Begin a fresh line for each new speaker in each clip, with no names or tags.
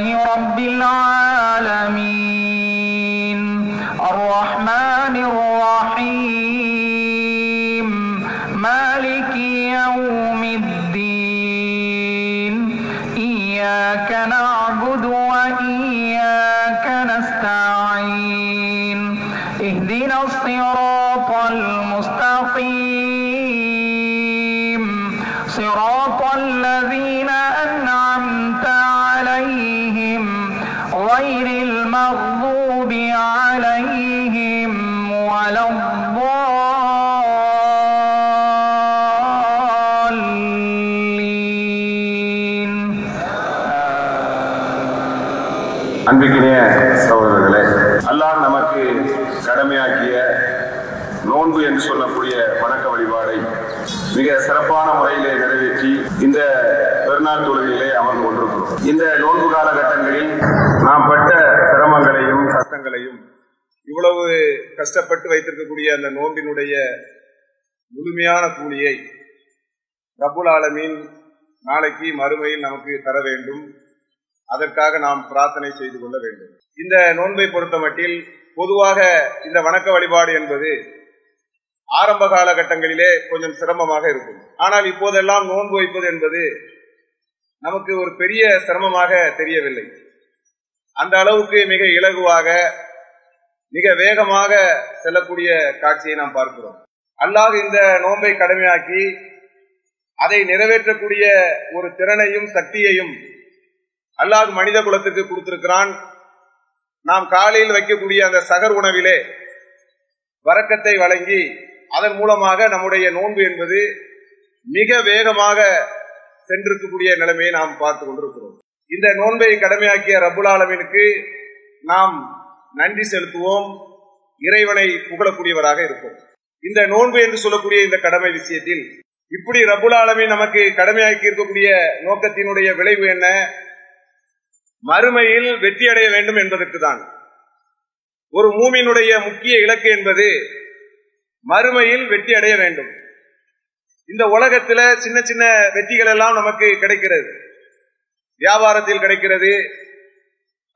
رب العالمين غير المغضوب عليهم ولا الضالين
அன்பிக்கினிய சகோதரர்களே அல்லாஹ் நமக்கு கடமையாக்கிய நோன்பு என்று சொல்லக்கூடிய வணக்க வழிபாடை மிக சிறப்பான முறையிலே நிறைவேற்றி இந்த பெருநாள் தொழுகையிலே அமர்ந்து கொண்டிருக்கிறோம் இந்த நோன்பு காலகட்டங்களில் நாம் பட்ட சிரமங்களையும் கஷ்டங்களையும் இவ்வளவு கஷ்டப்பட்டு வைத்திருக்கக்கூடிய அந்த நோன்பினுடைய முழுமையான கூலியை ரபுல் ஆலமீன் நாளைக்கு மறுமையில் நமக்கு தர வேண்டும். அதற்காக நாம் பிரார்த்தனை செய்து கொள்ள வேண்டும். இந்த நோன்பை பொறுத்தமட்டில் பொதுவாக இந்த வணக்க வழிபாடு என்பது ஆரம்ப காலகட்டங்களிலே கொஞ்சம் சிரமமாக இருக்கும். ஆனால் இப்போதெல்லாம் நோன்பு வைப்பது என்பது நமக்கு ஒரு பெரிய சிரமமாக தெரியவில்லை. அந்த அளவுக்கு மிக இலகுவாக மிக வேகமாக செல்லக்கூடிய காட்சியை நாம் பார்க்கிறோம். அல்லாஹ் இந்த நோன்பை கடமையாக்கி அதை நிறைவேற்றக்கூடிய ஒரு திறனையும் சக்தியையும் அல்லாஹ் மனித குலத்துக்கு கொடுத்திருக்கிறான். நாம் காலையில் வைக்கக்கூடிய அந்த சகர் உணவிலே வரக்கத்தை வழங்கி அதன் மூலமாக நம்முடைய நோன்பு என்பது மிக வேகமாக சென்றிருக்கக்கூடிய நிலைமையை நாம் பார்த்து கொண்டிருக்கிறோம். இந்த நோன்பை கடமையாக்கிய ரபுல் ஆலமீனுக்கு நாம் நன்றி செலுத்துவோம். இறைவனை புகழக்கூடியவராக இருப்போம். இந்த நோன்பு என்று சொல்லக்கூடிய இந்த கடமை விஷயத்தில் இப்படி ரபுல் ஆலமீன் நமக்கு கடமையாக்கி இருக்கக்கூடிய நோக்கத்தினுடைய விளைவு என்ன? மறுமையில் வெற்றி அடைய வேண்டும் என்பதற்கு தான். ஒரு மூமியினுடைய முக்கிய இலக்கு என்பது மறுமையில் வெற்றி அடைய வேண்டும். இந்த உலகத்துல சின்ன சின்ன வெற்றிகள் எல்லாம் நமக்கு கிடைக்கிறது. வியாபாரத்தில் கிடைக்கிறது.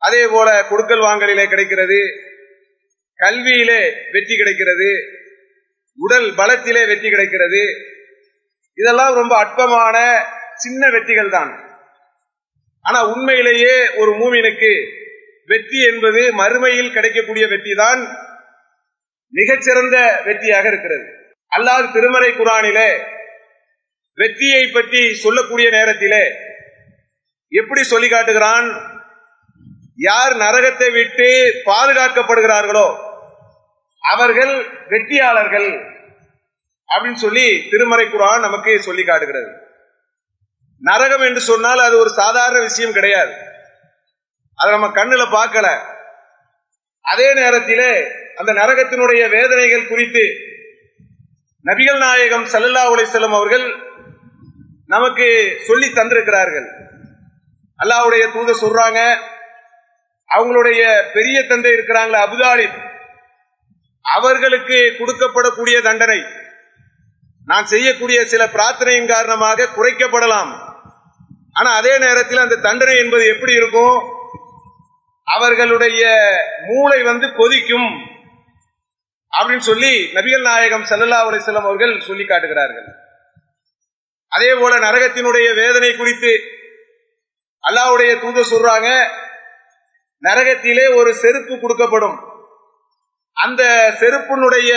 அதே போல கொடுக்கல் வாங்கலிலே கிடைக்கிறது. கல்வியிலே வெற்றி கிடைக்கிறது. உடல் பலத்திலே வெற்றி கிடைக்கிறது. இதெல்லாம் ரொம்ப அற்பமான சின்ன வெற்றிகள் தான். ஆனா உண்மையிலேயே ஒரு மூமினுக்கு வெற்றி என்பது மறுமையில் கிடைக்கக்கூடிய வெற்றி தான் மிகச்சிறந்த வெற்றியாக இருக்கிறது. அல்லாது திருமறை குரானிலே வெற்றியை பற்றி சொல்லக்கூடிய நேரத்திலே எப்படி சொல்லி காட்டுகிறான்? யார் நரகத்தை விட்டு பாதுகாக்கப்படுகிறார்களோ அவர்கள் வெற்றியாளர்கள் அப்படின்னு சொல்லி திருமறை குரான் நமக்கு சொல்லி காட்டுகிறது. நரகம் என்று சொன்னால் அது ஒரு சாதாரண விஷயம் கிடையாது. அதை நம்ம கண்ணுல பார்க்கல. அதே நேரத்திலே அந்த நரகத்தினுடைய வேதனைகள் குறித்து நபிகள் நாயகம் சல்லல்லா செல்லும் அவர்கள் நமக்கு சொல்லி தந்திருக்கிறார்கள். அல்லாவுடைய தூத சொல்றாங்க அவங்களுடைய பெரிய தந்தை இருக்கிறாங்களே அபுதாலிப் அவர்களுக்கு கொடுக்கப்படக்கூடிய தண்டனை. நான் செய்யக்கூடிய சில பிரார்த்தனையின் காரணமாக குறைக்கப்படலாம். ஆனா அதே நேரத்தில் அந்த தண்டனை என்பது எப்படி இருக்கும்? அவர்களுடைய மூளை வந்து கொதிக்கும் அப்படின்னு சொல்லி நபிகள் நாயகம் சல்லல்லா அலிஸ்லாம் அவர்கள் சொல்லி காட்டுகிறார்கள். அதே போல நரகத்தினுடைய வேதனை குறித்து அல்லாவுடைய தூத சொல்றாங்க நரகத்திலே ஒரு செருப்பு கொடுக்கப்படும். அந்த செருப்பினுடைய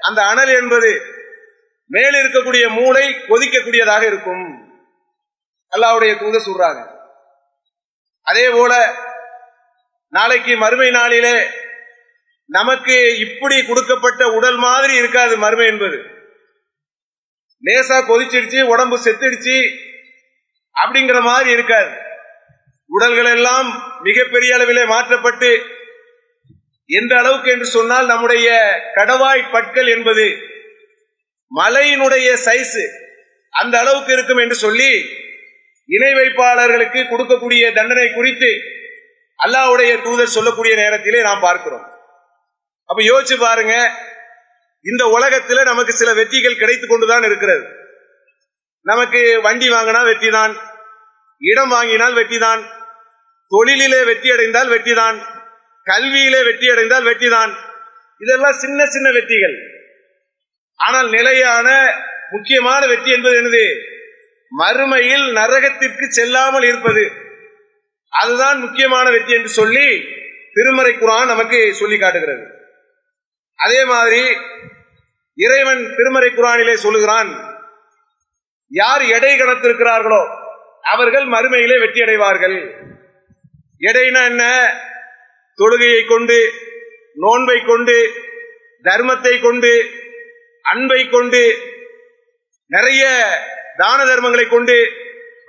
அந்த அனல் என்பது மேல் இருக்கக்கூடிய மூளை கொதிக்கக்கூடியதாக இருக்கும். அல்லாவுடைய தூத சொல்றாங்க. அதே போல நாளைக்கு மறுமை நாளிலே நமக்கு இப்படி கொடுக்கப்பட்ட உடல் மாதிரி இருக்காது மறுமை என்பது. லேசா கொதிச்சிடுச்சு உடம்பு செத்துடுச்சு அப்படிங்கிற மாதிரி இருக்காது. உடல்கள் எல்லாம் மிகப்பெரிய அளவிலே மாற்றப்பட்டு எந்த அளவுக்கு என்று சொன்னால் நம்முடைய கடவாய் பற்கள் என்பது மலையினுடைய சைஸ் அந்த அளவுக்கு இருக்கும் என்று சொல்லி இணை வைப்பாளர்களுக்கு கொடுக்கக்கூடிய தண்டனை குறித்து அல்லாவுடைய தூதர் சொல்லக்கூடிய நேரத்திலே நாம் பார்க்கிறோம். அப்ப யோசிச்சு பாருங்க இந்த உலகத்துல நமக்கு சில வெற்றிகள் கிடைத்து கொண்டுதான் இருக்கிறது. நமக்கு வண்டி வாங்கினா வெற்றி தான் இடம் வாங்கினால் வெற்றிதான். தொழிலிலே வெற்றி அடைந்தால் வெற்றிதான். கல்வியிலே வெற்றி அடைந்தால் வெற்றிதான். இதெல்லாம் சின்ன சின்ன வெற்றிகள். ஆனால் நிலையான முக்கியமான வெற்றி என்பது என்னது? மறுமையில் நரகத்திற்கு செல்லாமல் இருப்பது. அதுதான் முக்கியமான வெற்றி என்று சொல்லி திருமறை குரான் நமக்கு சொல்லி காட்டுகிறது. அதே மாதிரி இறைவன் திருமறை குரானிலே சொல்லுகிறான் யார் எடை கணத்திருக்கிறார்களோ அவர்கள் மறுமையிலே வெற்றி அடைவார்கள் எடைனா என்ன? தொழுகையை கொண்டு நோன்பை கொண்டு தர்மத்தை கொண்டு அன்பை கொண்டு நிறைய தான தர்மங்களை கொண்டு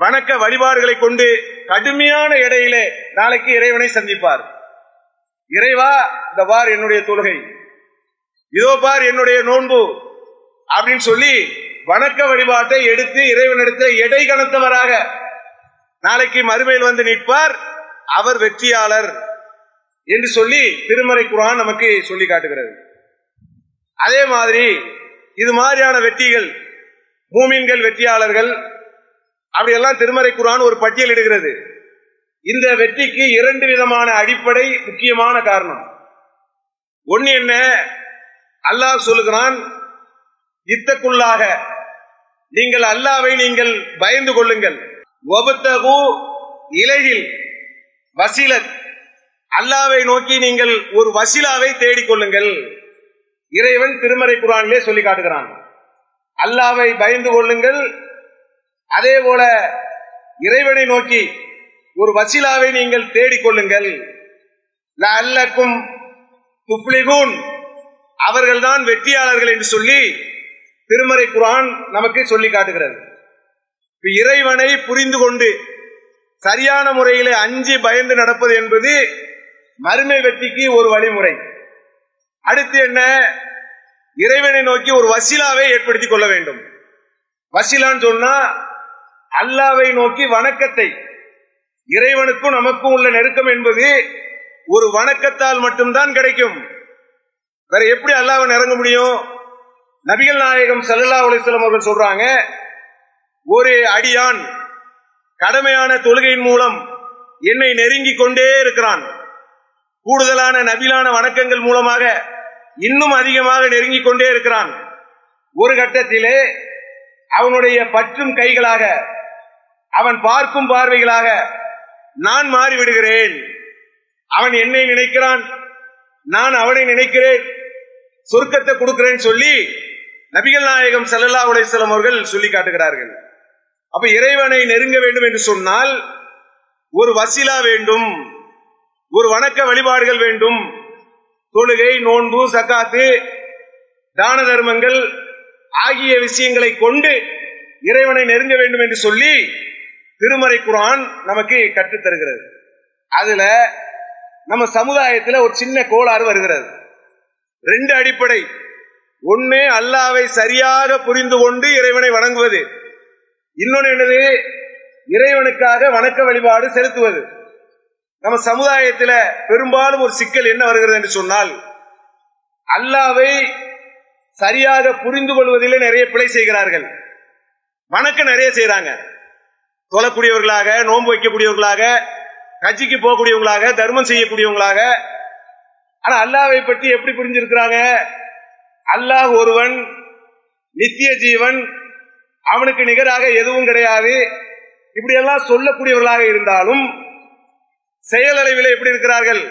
வணக்க வழிபாடுகளை கொண்டு கடுமையான எடையிலே நாளைக்கு இறைவனை சந்திப்பார். இறைவா இந்த பார் என்னுடைய தொழுகை. இதோ பார் என்னுடைய நோன்பு அப்படின்னு சொல்லி வணக்க வழிபாட்டை எடுத்து இறைவனிடத்தை எடை கணத்தவராக நாளைக்கு மறுமையில் வந்து நிற்பார் அவர் வெற்றியாளர் என்று சொல்லி திருமறை குரான் நமக்கு சொல்லி காட்டுகிறது. அதே மாதிரி இது மாதிரியான வெற்றிகள் மூமின்கள் வெற்றியாளர்கள் அப்படியெல்லாம் திருமறை குரான் ஒரு பட்டியலிடுகிறது இந்த வெற்றிக்கு இரண்டு விதமான அடிப்படை முக்கியமான காரணம். ஒன்னு என்ன? அல்லாஹ் சொல்லுகிறான் இத்தக்குள்ளாக நீங்கள் அல்லாவை நீங்கள் பயந்து கொள்ளுங்கள். இலையில் வசீலத் அல்லாவை நோக்கி நீங்கள் ஒரு வசீலாவை தேடிக் கொள்ளுங்கள். இறைவன் திருமறை குரானிலே சொல்லி காட்டுகிறான். அல்லாவை பயந்து கொள்ளுங்கள். அதே போல இறைவனை நோக்கி ஒரு வசீலாவை நீங்கள் தேடிக் கொள்ளுங்கள். அல்லக்கும் துப்ளிகூன் அவர்கள்தான் வெற்றியாளர்கள் என்று சொல்லி திருமறை குரான் நமக்கு சொல்லி காட்டுகிறது. இறைவனை புரிந்து கொண்டு சரியான முறையிலே அஞ்சு பயந்து நடப்பது என்பது மறுமை வெற்றிக்கு ஒரு வழிமுறை. அடுத்து என்ன? இறைவனை நோக்கி ஒரு வசிலாவை ஏற்படுத்திக் கொள்ள வேண்டும். வசிலான்னு சொன்னா அல்லாவை நோக்கி வணக்கத்தை இறைவனுக்கும் நமக்கும் உள்ள நெருக்கம் என்பது ஒரு வணக்கத்தால் மட்டும்தான் கிடைக்கும். வேற எப்படி அல்லாவை நெருங்க முடியும்? நபிகள் நாயகம் சல்லல்லா அலிஸ்லாம் அவர்கள் சொல்றாங்க ஒரு அடியான் கடமையான தொழுகையின் மூலம் என்னை நெருங்கி கொண்டே இருக்கிறான். கூடுதலான நபிலான வணக்கங்கள் மூலமாக இன்னும் அதிகமாக நெருங்கிக் கொண்டே இருக்கிறான். ஒரு கட்டத்திலே அவனுடைய பற்றும் கைகளாக அவன் பார்க்கும் பார்வைகளாக நான் மாறிவிடுகிறேன். அவன் என்னை நினைக்கிறான் நான் அவனை நினைக்கிறேன் சொர்க்கத்தை கொடுக்கிறேன் சொல்லி நபிகள் நாயகம் செல்லல்லா உலேசலம் அவர்கள் சொல்லி காட்டுகிறார்கள். அப்ப இறைவனை நெருங்க வேண்டும் என்று சொன்னால் ஒரு வசிலா வேண்டும் ஒரு வணக்க வழிபாடுகள் வேண்டும் தொழுகை நோன்பு சக்காத்து தான தர்மங்கள் ஆகிய விஷயங்களை கொண்டு இறைவனை நெருங்க வேண்டும் என்று சொல்லி திருமறை குரான் நமக்கு கற்றுத் தருகிறது. அதுல நம்ம சமுதாயத்தில் ஒரு சின்ன கோளாறு வருகிறது. ரெண்டு அடிப்படை. ஒன்னு அல்லாவை சரியாக புரிந்து கொண்டு இறைவனை வணங்குவது. இன்னொன்னு என்னது? இறைவனுக்காக வணக்க வழிபாடு செலுத்துவது. நம்ம சமுதாயத்தில் பெரும்பாலும் ஒரு சிக்கல் என்ன வருகிறது என்று சொன்னால் அல்லாவை சரியாக புரிந்து கொள்வதில் நிறைய பிழை செய்கிறார்கள். வணக்கம் நிறைய செய்யறாங்க தொழக்கூடியவர்களாக நோன்பு வைக்கக்கூடியவர்களாக கட்சிக்கு போகக்கூடியவங்களாக தர்மம் செய்யக்கூடியவங்களாக. ஆனா அல்லாவை பற்றி எப்படி புரிஞ்சிருக்கிறாங்க? அல்லாஹ் ஒருவன் நித்திய ஜீவன் அவனுக்கு நிகராக எதுவும் கிடையாது. இப்படியெல்லாம் சொல்லக்கூடியவர்களாக இருந்தாலும் செயலளவில் எப்படி இருக்கிறார்கள்?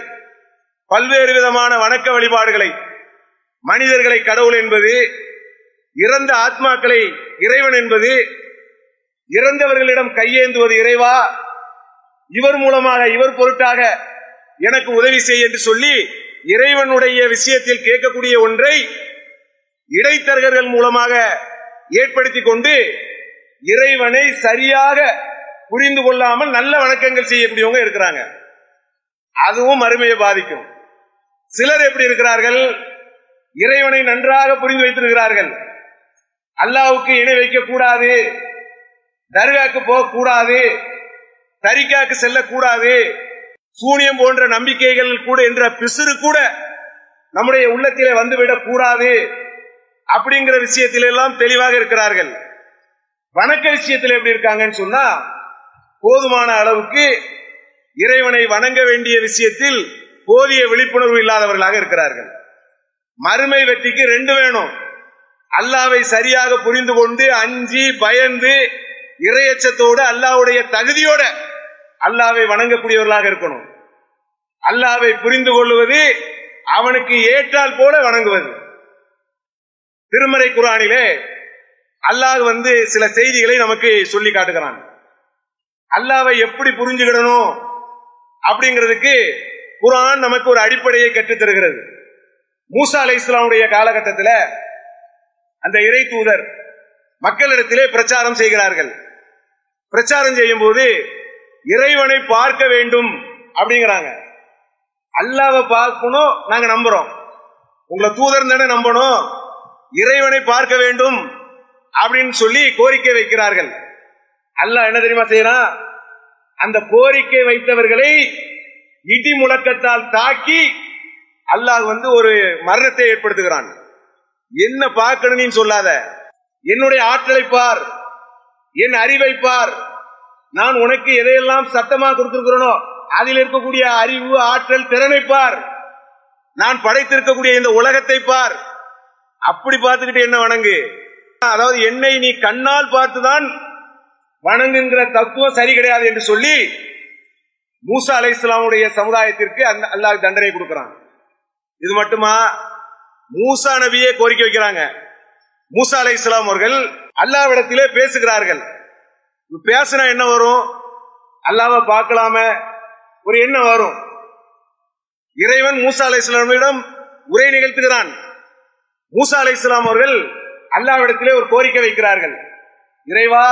பல்வேறு விதமான வணக்க வழிபாடுகளை. மனிதர்களை கடவுள் என்பது இறந்த ஆத்மாக்களை இறைவன் என்பது இறந்தவர்களிடம் கையேந்துவது இறைவா? இவர் மூலமாக இவர் பொருட்டாக எனக்கு உதவி செய் என்று சொல்லி இறைவனுடைய விஷயத்தில் கேட்கக்கூடிய ஒன்றை இடைத்தரகர்கள் மூலமாக ஏற்படுத்தி கொண்டு இறைவனை சரியாக புரிந்து கொள்ளாமல் நல்ல வணக்கங்கள் செய்யக்கூடியவங்க இருக்கிறாங்க. அதுவும் மறுமையை பாதிக்கும். சிலர் எப்படி இருக்கிறார்கள்? இறைவனை நன்றாக புரிந்து வைத்திருக்கிறார்கள். அல்லாவுக்கு இணை வைக்க கூடாது தர்காக்கு போக கூடாது தரிக்காக்கு செல்லக்கூடாது. சூனியம் போன்ற நம்பிக்கைகள் கூட என்ற பிசுறு கூட நம்முடைய உள்ளத்திலே வந்துவிடக் கூடாது அப்படிங்கிற விஷயத்தில எல்லாம் தெளிவாக இருக்கிறார்கள். வணக்க விஷயத்தில் எப்படி இருக்காங்கன்னு சொன்னா போதுமான அளவுக்கு இறைவனை வணங்க வேண்டிய விஷயத்தில் போதிய விழிப்புணர்வு இல்லாதவர்களாக இருக்கிறார்கள். மறுமை வெற்றிக்கு ரெண்டு வேணும். அல்லாவை சரியாக புரிந்து கொண்டு அஞ்சி பயந்து இறையச்சத்தோடு அல்லாவுடைய தகுதியோட அல்லாவை வணங்கக்கூடியவர்களாக இருக்கணும். அல்லாவை புரிந்து கொள்வது அவனுக்கு ஏற்றால் போல வணங்குவது. திருமறை குரானிலே அல்லாஹ் வந்து சில செய்திகளை நமக்கு சொல்லி காட்டுகிறான். அல்லாவை எப்படி புரிஞ்சுக்கிடணும் அப்படிங்கிறதுக்கு குரான் நமக்கு ஒரு அடிப்படையை கற்றுத் தருகிறது. மூசா அலை இஸ்லாமுடைய காலகட்டத்தில் அந்த இறை தூதர் மக்களிடத்திலே பிரச்சாரம் செய்கிறார்கள். பிரச்சாரம் செய்யும் போது இறைவனை பார்க்க வேண்டும் அப்படிங்கிறாங்க. அல்லாவை பார்க்கணும் நாங்க நம்புறோம். உங்களை தூதர் தானே நம்பணும். இறைவனை பார்க்க வேண்டும் அப்படின்னு சொல்லி கோரிக்கை வைக்கிறார்கள். அல்லாஹ் என்ன தெரியுமா செய்யறான் அந்த கோரிக்கை வைத்தவர்களை இடி முழக்கத்தால் தாக்கி அல்லாஹ் வந்து ஒரு மரணத்தை ஏற்படுத்துகிறான். என்ன பார்க்கணும் நீ சொல்லாத. என்னுடைய ஆற்றலை பார். என் அறிவை பார். நான் உனக்கு எதையெல்லாம் சத்தமாக கொடுத்திருக்கிறனோ அதில் இருக்கக்கூடிய அறிவு ஆற்றல் திறனை பார். நான் படைத்திருக்கக்கூடிய இந்த உலகத்தை பார். அப்படி பார்த்துக்கிட்டு என்ன வணங்கு? அதாவது என்னை நீ கண்ணால் பார்த்துதான் வணங்குங்கிற தத்துவம் சரி கிடையாது என்று சொல்லி மூசா அலை இஸ்லாமுடைய சமுதாயத்திற்கு அந்த அல்லாஹ் தண்டனை கொடுக்கிறான். இது மட்டுமா? மூசா நபியே கோரிக்கை வைக்கிறாங்க. மூசா அலை இஸ்லாம் அவர்கள் அல்லாவிடத்திலே பேசுகிறார்கள். பேசினா என்ன வரும்? அல்லாவை பார்க்கலாம? ஒரு எண்ணம் வரும். இறைவன் மூசா அலை இஸ்லாமிடம் உரை நிகழ்த்துகிறான். மூசா அலை இஸ்லாம் அவர்கள் அல்லாவிடத்திலே ஒரு கோரிக்கை வைக்கிறார்கள். இறைவா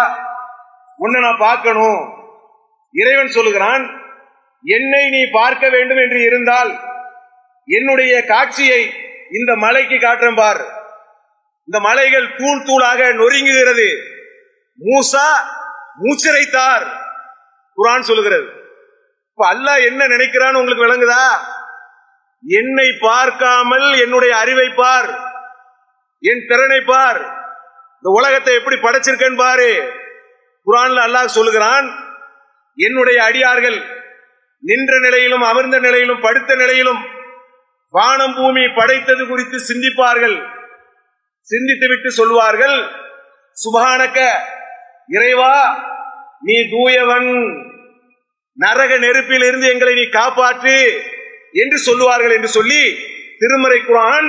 உன்னை நான் பார்க்கணும். இறைவன் சொல்லுகிறான் என்னை நீ பார்க்க வேண்டும் என்று இருந்தால் என்னுடைய காட்சியை இந்த மலைக்கு காட்டுறேன் பார். இந்த மலைகள் தூள் தூளாக நொறுங்குகிறது. மூசா மூச்சிரைத்தார். குரான் சொல்லுகிறது. இப்ப அல்லாஹ் என்ன நினைக்கிறான்னு உங்களுக்கு விளங்குதா? என்னை பார்க்காமல் என்னுடைய அறிவை பார். என் திறனை பார். இந்த உலகத்தை எப்படி படைச்சிருக்கேன் பாரு. குரான்ல அல்லாஹ் சொல்லுகிறான் என்னுடைய அடியார்கள் நின்ற நிலையிலும் அமர்ந்த நிலையிலும் படுத்த நிலையிலும் வானம் பூமி படைத்தது குறித்து சிந்திப்பார்கள். சிந்தித்து விட்டு சொல்வார்கள் சுபானக்க இறைவா நீ தூயவன். நரக நெருப்பில் இருந்து எங்களை நீ காப்பாற்று என்று சொல்லுவார்கள் என்று சொல்லி திருமறை குரான்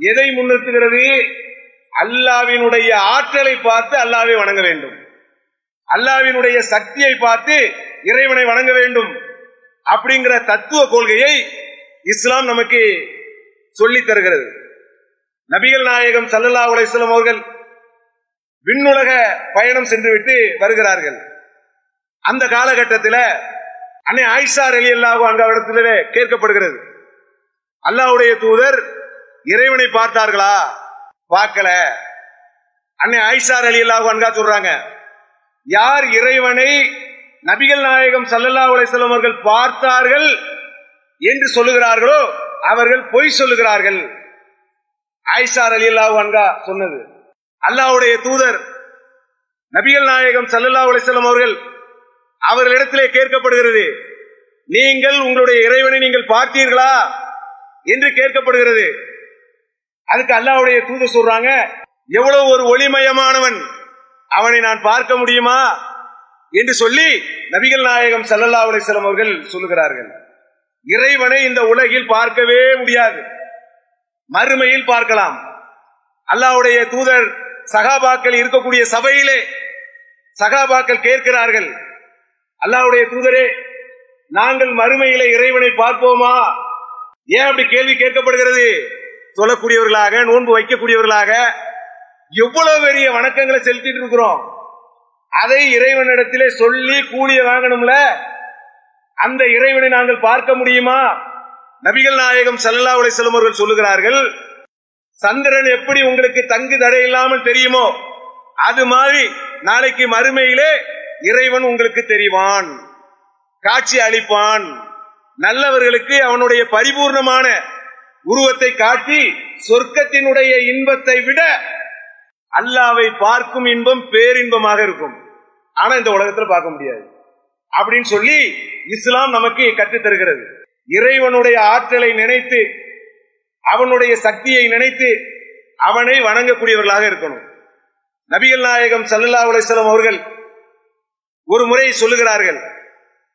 எதை முன்னிறுத்துகிறது? அல்லாவினுடைய ஆற்றலை பார்த்து அல்லாவை வணங்க வேண்டும். அல்லாவினுடைய சக்தியை பார்த்து இறைவனை வணங்க வேண்டும். அப்படிங்கிற தத்துவ கொள்கையை இஸ்லாம் நமக்கு சொல்லித் தருகிறது. நபிகள் நாயகம் சல்லல்லா அலிஸ்லாம் அவர்கள் விண்ணுலக பயணம் சென்றுவிட்டு வருகிறார்கள். அந்த காலகட்டத்தில் அன்னை ஆயிஷா அலி அல்லாஹு அங்க இடத்திலே கேட்கப்படுகிறது. அல்லாஹ்வுடைய தூதர் இறைவனை பார்த்தார்களா? பார்க்கல. அன்னை ஐசார் அலி அல்லாஹ் அன்கா சொல்றாங்க யார் இறைவனை நபிகள் நாயகம் சல்லல்லா அலிஸ்லாம் அவர்கள் பார்த்தார்கள் என்று சொல்லுகிறார்களோ அவர்கள் பொய் சொல்லுகிறார்கள். ஐசார் அலி அல்லாஹ் அன்கா சொன்னது அல்லாஹ்வுடைய தூதர் நபிகள் நாயகம் சல்லல்லா அலிஸ்லாம் அவர்கள் அவர்களிடத்திலே கேட்கப்படுகிறது. நீங்கள் உங்களுடைய இறைவனை நீங்கள் பார்த்தீர்களா? என்று கேட்கப்படுகிறது. அதுக்கு அல்லாவுடைய தூதர் சொல்றாங்க எவ்வளவு ஒரு ஒளிமயமானவன் அவனை நான் பார்க்க முடியுமா? என்று சொல்லி நபிகள் நாயகம் சல்லல்லா அலிஸ்லாம் அவர்கள் சொல்லுகிறார்கள். இறைவனை இந்த உலகில் பார்க்கவே முடியாது. மறுமையில் பார்க்கலாம். அல்லாஹ்வுடைய தூதர் சகாபாக்கள் இருக்கக்கூடிய சபையிலே சகாபாக்கள் கேட்கிறார்கள் அல்லாவுடைய தூதரே நாங்கள் மறுமையில இறைவனை பார்ப்போமா? ஏன் அப்படி கேள்வி கேட்கப்படுகிறது? சொல்லக்கூடியவர்களாக நோன்பு வைக்கக்கூடியவர்களாக எவ்வளவு பெரிய வணக்கங்களை செலுத்திட்டு இருக்கிறோம். அதை இறைவனிடத்திலே சொல்லி கூலிய வாங்கணும்ல? அந்த இறைவனை நாங்கள் பார்க்க முடியுமா? நபிகள் நாயகம் சல்லா உலை அவர்கள் சொல்லுகிறார்கள் சந்திரன் எப்படி உங்களுக்கு தங்கு தடை இல்லாமல் தெரியுமோ அது மாதிரி நாளைக்கு மறுமையிலே இறைவன் உங்களுக்கு தெரிவான் காட்சி அளிப்பான். நல்லவர்களுக்கு அவனுடைய பரிபூர்ணமான உருவத்தை காட்டி சொர்க்கத்தினுடைய இன்பத்தை விட அல்லாவை பார்க்கும் இன்பம் பேரின்பமாக இருக்கும். ஆனா இந்த உலகத்துல பார்க்க முடியாது. அப்படின்னு சொல்லி இஸ்லாம் நமக்கு கற்றுத்தருகிறது இறைவனுடைய ஆற்றலை நினைத்து அவனுடைய சக்தியை நினைத்து அவனை வணங்கக்கூடியவர்களாக இருக்கணும். நபிகள் நாயகம் சல்லல்லா அலிஸ்லாம் அவர்கள் ஒரு முறை சொல்லுகிறார்கள்.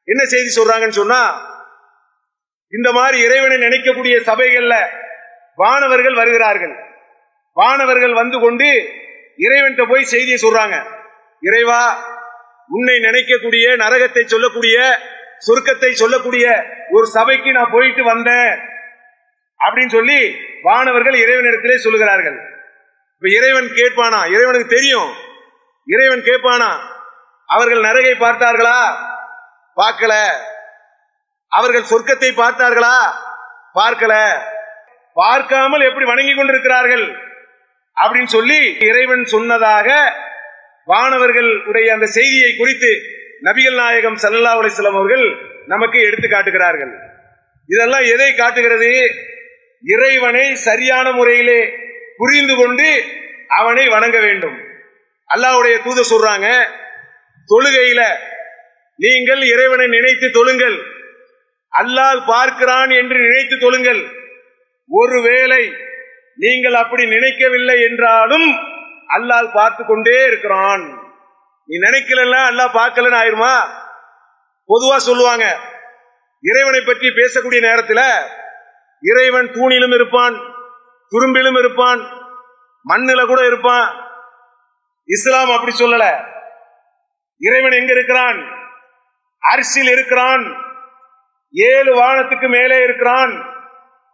என்ன செய்தி சொல்றாங்கன்னு சொன்னா இந்த மாதிரி இறைவனை நினைக்கக்கூடிய சபைகள்ல வானவர்கள் வருகிறார்கள். வானவர்கள் வந்து கொண்டு இறைவன்கிட்ட போய் செய்தியை சொல்றாங்க. இறைவா உன்னை நினைக்கக்கூடிய நரகத்தை சொல்லக்கூடிய சொர்க்கத்தை சொல்லக்கூடிய ஒரு சபைக்கு நான் போயிட்டு வந்தேன் அப்படின்னு சொல்லி வானவர்கள் இறைவனிடத்திலே சொல்லுகிறார்கள். இப்ப இறைவன் கேட்பானா? இறைவனுக்கு தெரியும். இறைவன் கேட்பானா? அவர்கள் நரகை பார்த்தார்களா? பார்க்கல. அவர்கள் சொர்க்கத்தை பார்த்தார்களா? பார்க்கல. பார்க்காமல் எப்படி வணங்கி கொண்டிருக்கிறார்கள்? அப்படின்னு சொல்லி இறைவன் சொன்னதாக வானவர்கள் உடைய அந்த செய்தியை குறித்து நபிகள் நாயகம் சல்லா அலிஸ்லாம் அவர்கள் நமக்கு எடுத்து காட்டுகிறார்கள். இதெல்லாம் எதை காட்டுகிறது? இறைவனை சரியான முறையிலே புரிந்து கொண்டு அவனை வணங்க வேண்டும். அல்லாஹ்வுடைய தூத சொல்றாங்க தொழுகையில நீங்கள் இறைவனை நினைத்து தொழுங்கள். அல்லாஹ் பார்க்கிறான் என்று நினைத்து தொழுங்கள். ஒருவேளை நீங்கள் அப்படி நினைக்கவில்லை என்றாலும் அல்லாஹ் பார்த்து கொண்டே இருக்கிறான். நீ நினைக்கலன்னா அல்லாஹ் பார்க்கலன்னு ஆயிருமா? பொதுவா சொல்லுவாங்க இறைவனை பற்றி பேசக்கூடிய நேரத்தில் இறைவன் தூணிலும் இருப்பான் துரும்பிலும் இருப்பான் மண்ணில கூட இருப்பான். இஸ்லாம் அப்படி சொல்லல. இறைவன் எங்க இருக்கிறான்? அரிசியில் இருக்கிறான். ஏழு வானத்துக்கு மேலே இருக்கிறான்.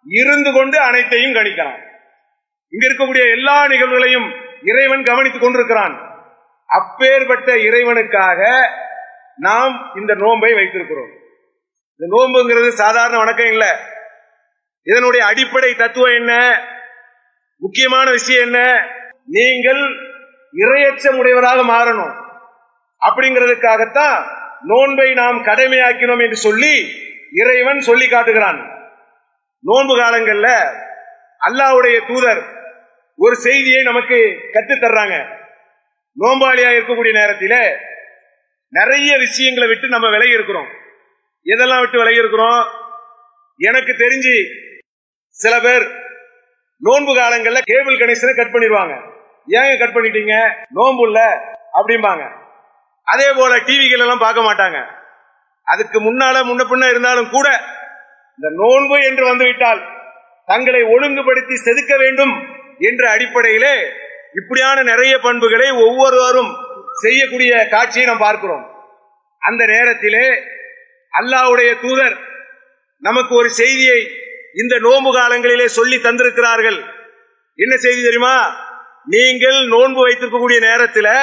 இருந்து கொண்டு அனைத்தையும் கணிக்கிறான். இங்க இருக்கக்கூடிய எல்லா நிகழ்வுகளையும் இறைவன் கவனித்துக் கொண்டிருக்கிறான். அப்பேற்பட்ட இறைவனுக்காக நாம் இந்த நோன்பை வைத்திருக்கிறோம். இந்த நோன்புங்கிறது சாதாரண வணக்கம் இல்லை. இதனுடைய அடிப்படை தத்துவம் என்ன? முக்கியமான விஷயம் என்ன? நீங்கள் இரையச்சம் உடையவராக மாறணும். அப்படிங்கிறதுக்காகத்தான் நோன்பை நாம் கடமையாக்கினோம் என்று சொல்லி இறைவன் சொல்லி காட்டுகிறான். நோன்பு காலங்கள்ல அல்லாஹ்வுடைய தூதர் ஒரு செய்தியை நமக்கு கற்றுத் தர்றாங்க நோம்பாளியா இருக்கக்கூடிய நேரத்தில் நிறைய விஷயங்களை விட்டு நம்ம விலகி இருக்கிறோம். எதெல்லாம் விட்டு விலகி இருக்கிறோம்? எனக்கு தெரிஞ்சு சில பேர் நோன்பு காலங்கள்ல கேபிள் கனெக்ஷனை கட் பண்ணிடுவாங்க. ஏங்க கட் பண்ணிட்டீங்க? நோன்பு இல்ல அப்படிம்பாங்க. அதே போல டிவிகள் எல்லாம் பார்க்க மாட்டாங்க. அதுக்கு முன்னால முன்ன பின்ன இருந்தாலும் கூட இந்த நோன்பு என்று வந்துவிட்டால் தங்களை ஒழுங்குபடுத்தி செதுக்க வேண்டும் என்ற அடிப்படையிலே இப்படியான நிறைய பண்புகளை ஒவ்வொருவரும் செய்யக்கூடிய காட்சியை நாம் பார்க்கிறோம். அந்த நேரத்திலே அல்லாஹ்வுடைய தூதர் நமக்கு ஒரு செய்தியை இந்த நோன்பு காலங்களிலே சொல்லி தந்திருக்கிறார்கள். என்ன செய்தி தெரியுமா? நீங்கள் நோன்பு வைத்திருக்கக்கூடிய நேரத்தில்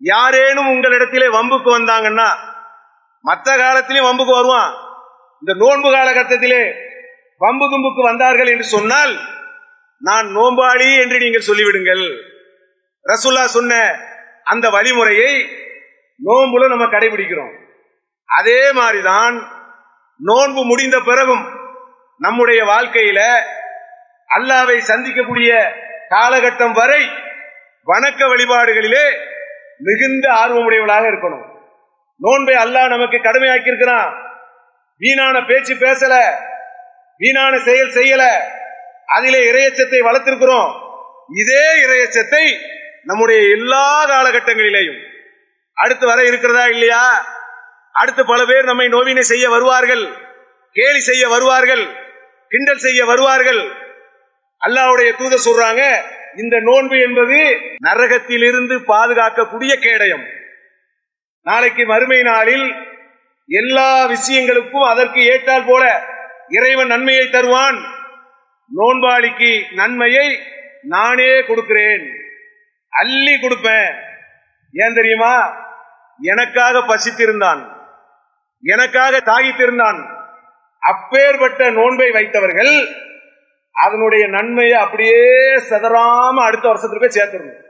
யாரேனும் உங்களிடத்திலே வம்புக்கு வந்தாங்கன்னா மற்ற காலத்திலும் வம்புக்கு வருவான். இந்த நோன்பு காலகட்டத்திலே வம்பு தும்புக்கு வந்தார்கள் என்று சொன்னால் நான் நோம்பாளி என்று நீங்கள் சொல்லிவிடுங்கள். ரசுல்லா சொன்ன அந்த வழிமுறையை நோன்புல நம்ம கடைபிடிக்கிறோம். அதே மாதிரிதான் நோன்பு முடிந்த பிறகும் நம்முடைய வாழ்க்கையில அல்லாவை சந்திக்கக்கூடிய காலகட்டம் வரை வணக்க வழிபாடுகளிலே மிகுந்த ஆர்வமுடையவளாக இருக்கணும். நோன்பை அல்லாஹ் நமக்கு கடுமையாக்கி இருக்கிறான் வீணான பேச்சு பேசல. வீணான செயல் செய்யல. அதிலே இரையச்சத்தை வளர்த்திருக்கிறோம். இதே இரையச்சத்தை நம்முடைய எல்லா காலகட்டங்களிலேயும். அடுத்து வர இருக்கிறதா இல்லையா? அடுத்து பல பேர் நம்மை நோவினை செய்ய வருவார்கள். கேலி செய்ய வருவார்கள். கிண்டல் செய்ய வருவார்கள். அல்லாவுடைய தூத சொல்றாங்க இந்த நோன்பு என்பது நரகத்திலிருந்து பாதுகாக்கக்கூடிய கேடயம். நாளைக்கு மறுமை நாளில் எல்லா விஷயங்களுக்கும் அதற்கு ஏற்றால் போல இறைவன் நன்மையை தருவான். நோன்பாளிக்கு நன்மையை நானே கொடுக்கிறேன். அள்ளி கொடுப்பேன். ஏன் தெரியுமா? எனக்காக பசித்திருந்தான். எனக்காக தாகித்திருந்தான். அப்பேற்பட்ட நோன்பை வைத்தவர்கள் அதனுடைய நன்மையை அப்படியே செதறாம அடுத்த வருஷத்துக்கு போய் சேர்த்துடணும்.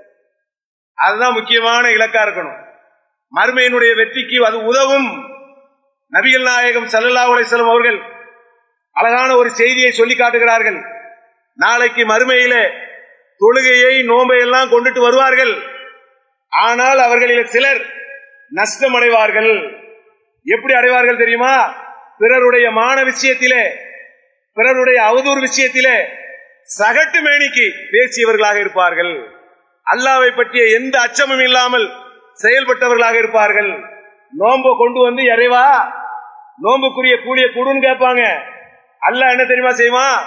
அதுதான் முக்கியமான இலக்கா இருக்கணும். மறுமையினுடைய வெற்றிக்கு அது உதவும். நபிகள் நாயகம் சல்லல்லா அலிஸ்லாம் அவர்கள் அழகான ஒரு செய்தியை சொல்லி காட்டுகிறார்கள். நாளைக்கு மறுமையில தொழுகையை நோம்பை எல்லாம் கொண்டுட்டு வருவார்கள். ஆனால் அவர்களில் சிலர் நஷ்டம் அடைவார்கள் எப்படி அடைவார்கள் தெரியுமா? பிறருடைய மான விஷயத்திலே பிறருடைய அவதூறு விஷயத்திலே சகட்டு மேனிக்கு பேசியவர்களாக இருப்பார்கள். அல்லாவை பற்றிய எந்த அச்சமும் இல்லாமல் செயல்பட்டவர்களாக இருப்பார்கள். நோன்பை கொண்டு வந்து இறைவா நோன்புக்குரிய கூலிய கூடுன்னு கேட்பாங்க. அல்லாஹ் என்ன தெரியுமா செய்வான்?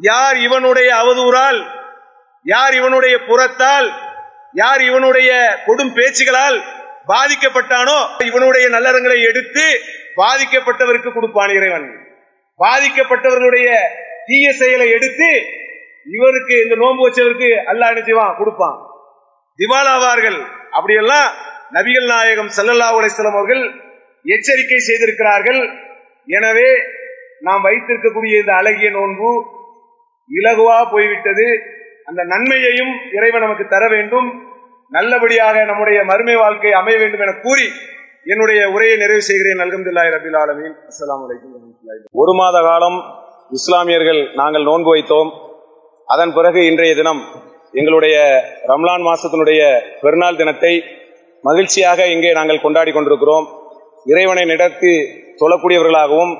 யார் இவனுடைய அவதூறால் யார் இவனுடைய புறத்தால் யார் இவனுடைய கொடும் பேச்சுகளால் பாதிக்கப்பட்டானோ இவனுடைய நல்லறங்களை எடுத்து பாதிக்கப்பட்டவருக்கு கொடுப்பான் இறைவன். பாதிக்கப்பட்டவர்களுடைய தீய செயலை எடுத்து இவருக்கு இந்த நோன்பு வச்சவருக்கு அல்லாஹ் என்ன செய்வான்? கொடுப்பான். திவாலாவார்கள். அப்படியெல்லாம் நபிகள் நாயகம் சல்லல்லா அலைஹி அவர்கள் எச்சரிக்கை செய்திருக்கிறார்கள். எனவே நாம் வைத்திருக்கக்கூடிய இந்த அழகிய நோன்பு இலகுவா போய்விட்டது. அந்த நன்மையையும் இறைவன் நமக்கு தர வேண்டும். நல்லபடியாக நம்முடைய மறுமை வாழ்க்கை அமைய வேண்டும் என கூறி என்னுடைய உரையை நிறைவு செய்கிறேன். அல்கம்துல்லாய் ரபில் ஆலமீன். அஸ்லாம் ஒரு மாத காலம் இஸ்லாமியர்கள் நாங்கள் நோன்பு வைத்தோம். அதன் பிறகு இன்றைய தினம் எங்களுடைய ரம்லான் மாசத்தினுடைய பெருநாள் தினத்தை மகிழ்ச்சியாக இங்கே நாங்கள் கொண்டாடி கொண்டிருக்கிறோம். இறைவனை நடத்தி தொழக்கூடியவர்களாகவும்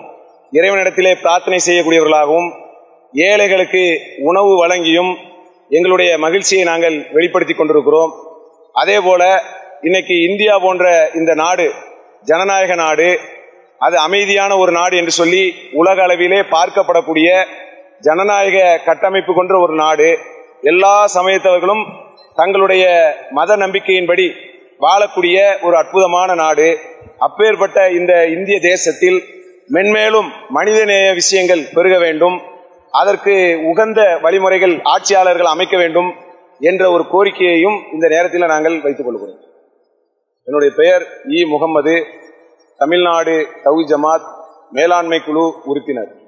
இறைவனிடத்திலே பிரார்த்தனை செய்யக்கூடியவர்களாகவும் ஏழைகளுக்கு உணவு வழங்கியும் எங்களுடைய மகிழ்ச்சியை நாங்கள் வெளிப்படுத்தி கொண்டிருக்கிறோம். அதே போல இன்னைக்கு இந்தியா போன்ற இந்த நாடு ஜனநாயக நாடு அது அமைதியான ஒரு நாடு என்று சொல்லி உலக அளவிலே பார்க்கப்படக்கூடிய ஜனநாயக கட்டமைப்பு கொண்ட ஒரு நாடு. எல்லா சமயத்தவர்களும் தங்களுடைய மத நம்பிக்கையின்படி வாழக்கூடிய ஒரு அற்புதமான நாடு. அப்பேற்பட்ட இந்த இந்திய தேசத்தில் மென்மேலும் மனிதநேய விஷயங்கள் பெருக வேண்டும். அதற்கு உகந்த வழிமுறைகள் ஆட்சியாளர்கள் அமைக்க வேண்டும் என்ற ஒரு கோரிக்கையையும் இந்த நேரத்தில் நாங்கள் வைத்துக் கொள்கிறோம். என்னுடைய பெயர் இ. முகம்மது. தமிழ்நாடு தவு ஜமாத் மேலாண்மை குழு உறுப்பினர்.